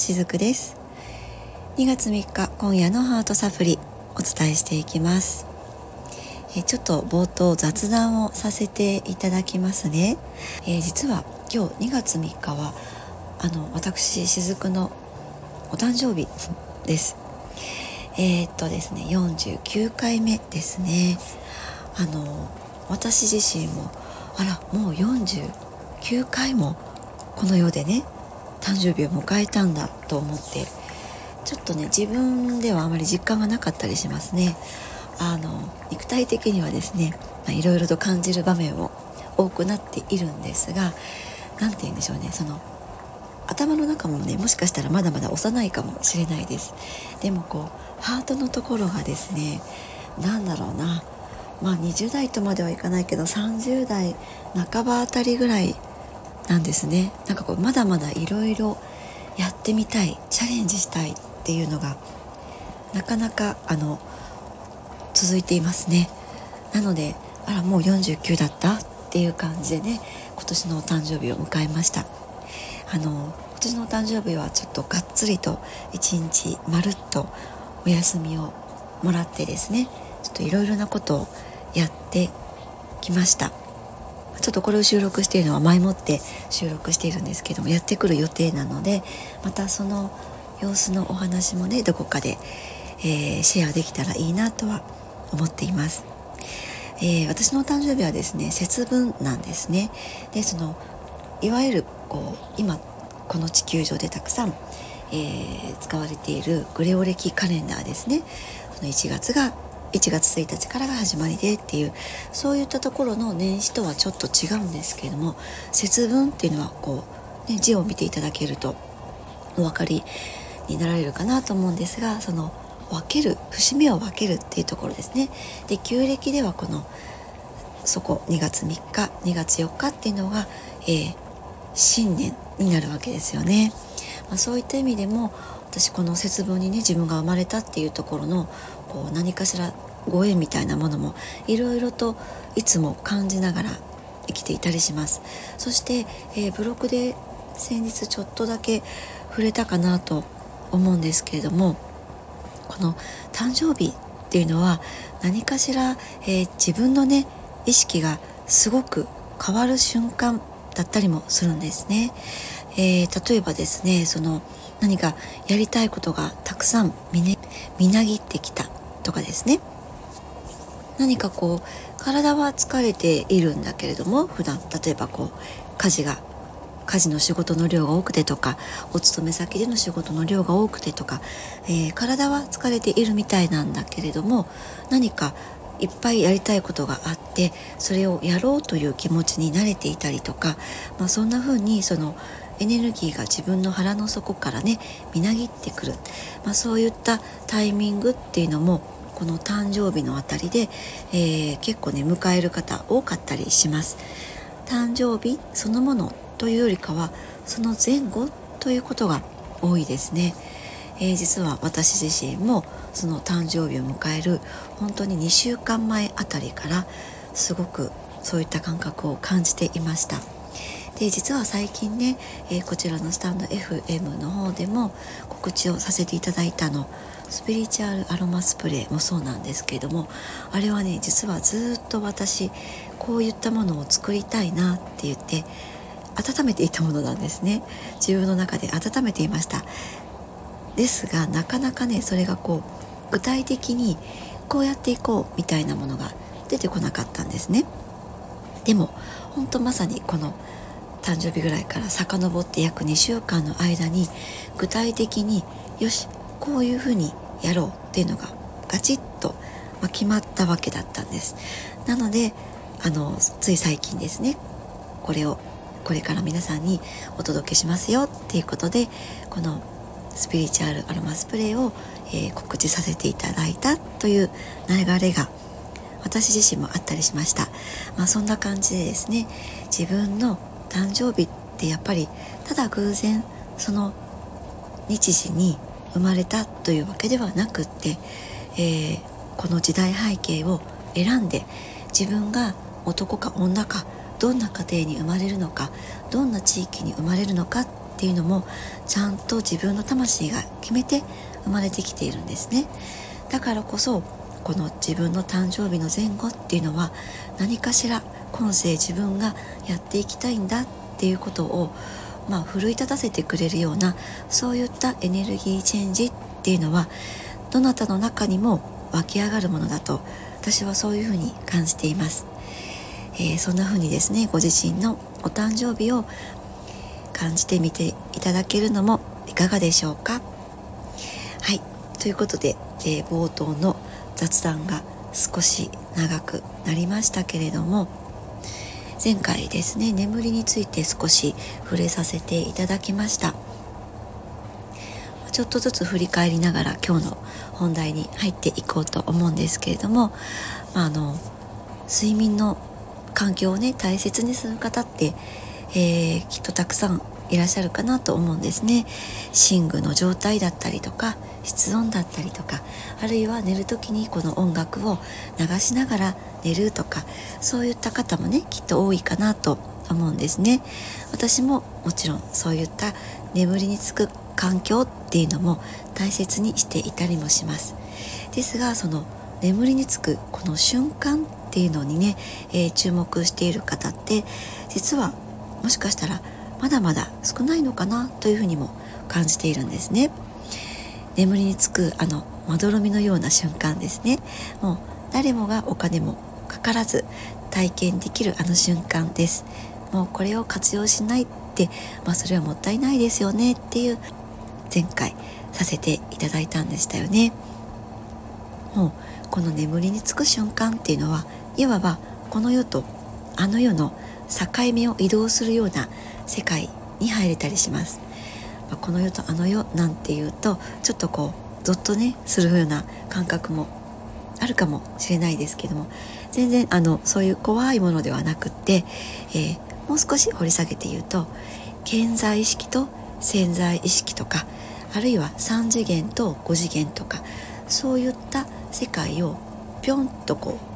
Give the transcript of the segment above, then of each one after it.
しずくです。2月3日今夜のハートサプリお伝えしていきます。えちょっと冒頭雑談をさせていただきますね、えー、実は今日2月3日はあの私しずくのお誕生日です。えー、っとですね49回目ですね。あの私自身もあらもう49回もこの世でね誕生日を迎えたんだと思ってちょっとね自分ではあまり実感がなかったりしますね。あの肉体的にはですねいろいろと感じる場面も多くなっているんですが何て言うんでしょうねその頭の中もねもしかしたらまだまだ幼いかもしれないです。でもこうハートのところがですね何だろうな。まあ20代とまではいかないけど30代半ばあたりぐらいなんですね。なんかこうまだまだいろいろやってみたいチャレンジしたいっていうのがなかなかあの続いていますね。なのであらもう49だったっていう感じでね今年のお誕生日を迎えました。あの今年のお誕生日はちょっとがっつりと一日まるっとお休みをもらってですねちょっといろいろなことをやってきました。ちょっとこれを収録しているのは前もって収録しているんですけどもやってくる予定なのでまたその様子のお話もねどこかで、えー、シェアできたらいいなとは思っています、えー、私のお誕生日はですね節分なんですね。でそのいわゆるこう今この地球上でたくさん、えー、使われているグレオ暦カレンダーですね。その1月が1月1日からが始まりでっていうそういったところの年始とはちょっと違うんですけれども節分っていうのはこう、ね、字を見ていただけるとお分かりになられるかなと思うんですがその分ける節目を分けるっていうところですね。で旧暦ではこのそこ2月3日2月4日っていうのが、えー、新年になるわけですよね、まあ、そういった意味でも私この節分にね自分が生まれたっていうところのこう何かしらご縁みたいなものもいろいろといつも感じながら生きていたりします。そして、えー、ブログで先日ちょっとだけ触れたかなと思うんですけれどもこの誕生日っていうのは何かしら、えー、自分のね意識がすごく変わる瞬間だったりもするんですね、えー、例えばですねその何かやりたいことがたくさんみ,、ね、みなぎってきた。とかですね。何かこう体は疲れているんだけれども普段例えばこう家事が家事の仕事の量が多くてとかお勤め先での仕事の量が多くてとか、えー、体は疲れているみたいなんだけれども何かいっぱいやりたいことがあってそれをやろうという気持ちに慣れていたりとか、まあ、そんな風にそのエネルギーが自分の腹の底からねみなぎってくる、まあ、そういったタイミングっていうのもこの誕生日のあたりで、えー、結構ね迎える方多かったりします。誕生日そのものというよりかはその前後ということが多いですね、えー、実は私自身もその誕生日を迎える本当に2週間前あたりからすごくそういった感覚を感じていました。で実は最近ね、えー、こちらのスタンド FM の方でも告知をさせていただいたの。スピリチュアルアロマスプレーもそうなんですけれどもあれはね実はずっと私こういったものを作りたいなって言って温めていたものなんですね。自分の中で温めていました。ですがなかなかねそれがこう具体的にこうやっていこうみたいなものが出てこなかったんですね。でも本当まさにこの誕生日ぐらいから遡って約2週間の間に具体的によしこういうふうにやろうっていうのがガチッと決まったわけだったんです。なのであのつい最近ですねこれをこれから皆さんにお届けしますよっていうことでこのスピリチュアルアロマスプレーを、えー、告知させていただいたという流れが私自身もあったりしました、まあ、そんな感じでですね自分の誕生日ってやっぱりただ偶然その日時に生まれたというわけではなくって、えー、この時代背景を選んで自分が男か女かどんな家庭に生まれるのかどんな地域に生まれるのかっていうのもちゃんと自分の魂が決めて生まれてきているんですね。だからこそこの自分の誕生日の前後っていうのは何かしら今世自分がやっていきたいんだっていうことをまあ、奮い立たせてくれるようなそういったエネルギーチェンジっていうのはどなたの中にも湧き上がるものだと私はそういうふうに感じています、えー、そんなふうにですねご自身のお誕生日を感じてみていただけるのもいかがでしょうか？はい。ということで、えー、冒頭の雑談が少し長くなりましたけれども前回ですね眠りについて少し触れさせていただきました。ちょっとずつ振り返りながら今日の本題に入っていこうと思うんですけれども、まあ、あの睡眠の環境をね大切にする方って、えー、きっとたくさんいらっしゃるかなと思うんですね。寝具の状態だったりとか室温だったりとかあるいは寝る時にこの音楽を流しながら寝るとかそういった方もねきっと多いかなと思うんですね。私ももちろんそういった眠りにつく環境っていうのも大切にしていたりもします。ですがその眠りにつくこの瞬間っていうのにね、えー、注目している方って実はもしかしたらまだまだ少ないのかなというふうにも感じているんですね。眠りにつくあのまどろみのような瞬間ですね。もう誰もがお金もかからず体験できるあの瞬間です。もうこれを活用しないって、まあ、それはもったいないですよねっていう前回させていただいたんでしたよね。もうこの眠りにつく瞬間っていうのはいわばこの世とあの世の境目を移動するような世界に入れたりします、まあ、この世とあの世なんていうとちょっとこうゾッとねするような感覚もあるかもしれないですけども全然あのそういう怖いものではなくって、えー、もう少し掘り下げて言うと健在意識と潜在意識とかあるいは3次元と5次元とかそういった世界をぴょんとこう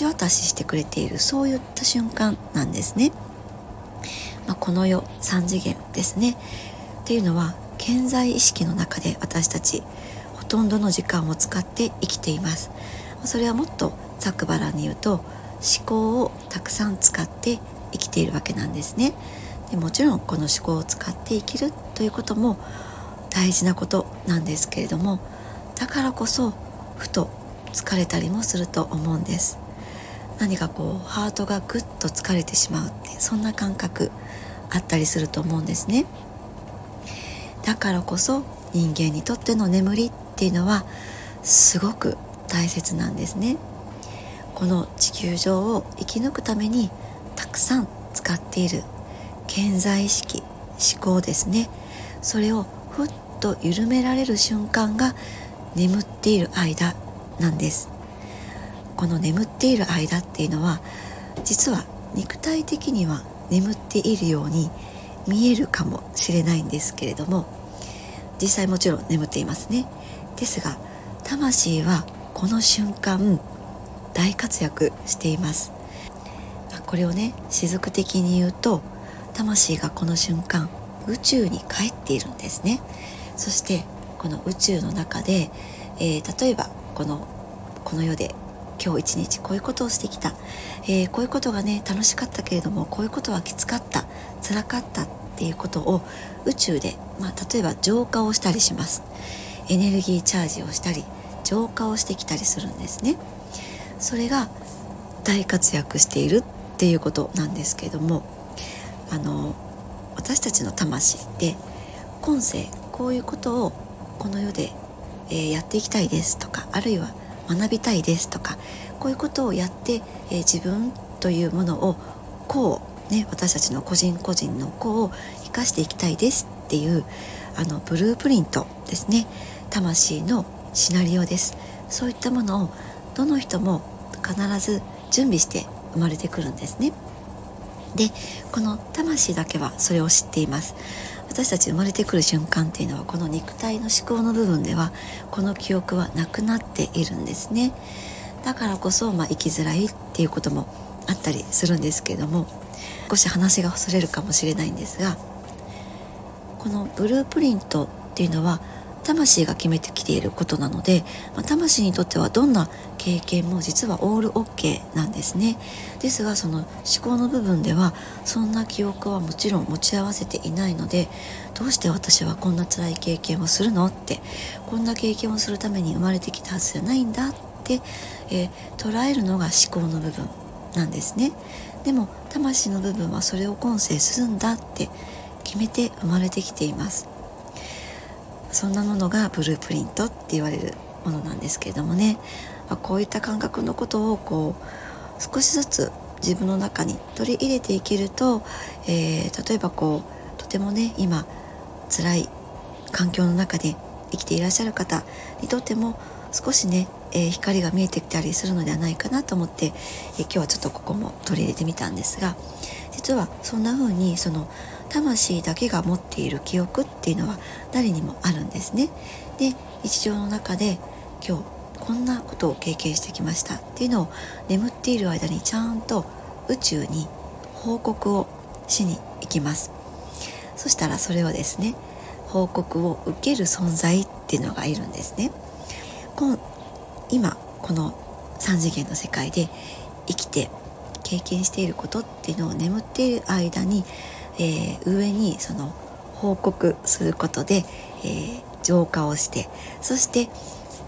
橋渡ししてくれているそういった瞬間なんですね。まあ、この世3次元ですね。っていうのは健在意識の中で私たちほとんどの時間を使って生きています。それはもっとざっくばらんに言うと思考をたくさん使って生きているわけなんですね。でもちろんこの思考を使って生きるということも大事なことなんですけれどもだからこそふと疲れたりもすると思うんです。何かこうハートがぐっと疲れてしまうってそんな感覚あったりすると思うんですね。だからこそ人間にとっての眠りっていうのはすごく大切なんですね。この地球上を生き抜くためにたくさん使っている健在意識思考ですね。それをふっと緩められる瞬間が眠っている間なんです。この眠っている間っていうのは実は肉体的には眠っているように見えるかもしれないんですけれども実際もちろん眠っていますね。ですが魂はこの瞬間大活躍しています。これをね雫的に言うと魂がこの瞬間宇宙に帰っているんですね。そしてこの宇宙の中で、えー、例えばこのこの世で今日一日こういうことをしてきた、えー、こういうことがね楽しかったけれどもこういうことはきつかった辛かったっていうことを宇宙で、まあ、例えば浄化をしたりします。エネルギーチャージをしたり浄化をしてきたりするんですね。それが大活躍しているっていうことなんですけれどもあの私たちの魂って今世こういうことをこの世で、えー、やっていきたいですとかあるいは学びたいですとかこういうことをやって、えー、自分というものをこう、ね、私たちの個人個人の子を生かしていきたいですっていうあのブループリントですね。魂のシナリオです。そういったものをどの人も必ず準備して生まれてくるんですね。でこの魂だけはそれを知っています。私たち生まれてくる瞬間っていうのはこの肉体の思考の部分ではこの記憶はなくなっているんですね。だからこそ、まあ、生きづらいっていうこともあったりするんですけれども少し話がそれるかもしれないんですがこのブループリントっていうのは魂が決めてきていることなので、ま、魂にとってはどんな経験も実はオールオッケーなんですね。ですがその思考の部分ではそんな記憶はもちろん持ち合わせていないのでどうして私はこんな辛い経験をするのってこんな経験をするために生まれてきたはずじゃないんだって、えー、捉えるのが思考の部分なんですね。でも魂の部分はそれを今世するんだって決めて生まれてきています。そんなものがブループリントって言われるものなんですけれどもね。こういった感覚のことをこう少しずつ自分の中に取り入れていけると、えー、例えばこうとてもね今辛い環境の中で生きていらっしゃる方にとっても少しね、えー、光が見えてきたりするのではないかなと思って、えー、今日はちょっとここも取り入れてみたんですが実はそんな風にその魂だけが持っている記憶っていうのは誰にもあるんですね。で日常の中で今日こんなことを経験してきました。っていうのを眠っている間にちゃんと宇宙に報告をしに行きます。そしたらそれをですね報告を受ける存在っていうのがいるんですね。今この3次元の世界で生きて経験していることっていうのを眠っている間にえー、上にその報告することで、えー、浄化をしてそして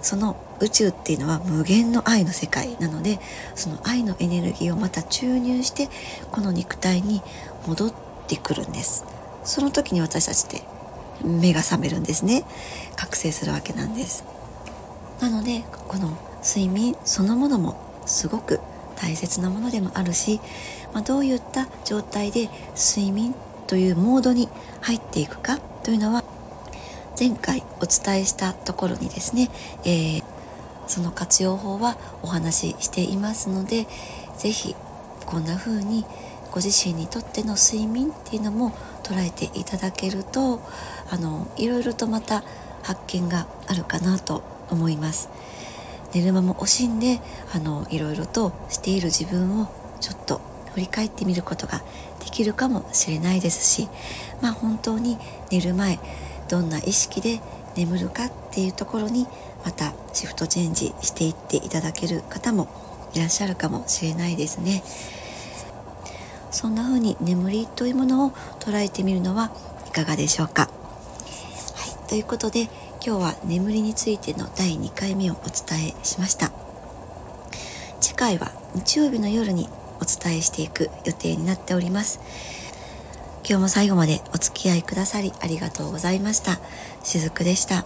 その宇宙っていうのは無限の愛の世界なのでその愛のエネルギーをまた注入してこの肉体に戻ってくるんです。その時に私たちって目が覚めるんですね。覚醒するわけなんです。なのでこの睡眠そのものもすごく大切なものでもあるし、まあ、どういった状態で睡眠というモードに入っていくかというのは前回お伝えしたところにですね、えー、その活用法はお話ししていますので是非こんな風にご自身にとっての睡眠っていうのも捉えていただけるとあのいろいろとまた発見があるかなと思います。寝る間も惜しんであのいろいろとしている自分をちょっと振り返ってみることができるかもしれないですしまあ本当に寝る前どんな意識で眠るかっていうところにまたシフトチェンジしていっていただける方もいらっしゃるかもしれないですね。そんな風に眠りというものを捉えてみるのはいかがでしょうか。はいということで今日は眠りについての第2回目をお伝えしました。次回は日曜日の夜にお伝えしていく予定になっております。今日も最後までお付き合いくださりありがとうございました。しずくでした。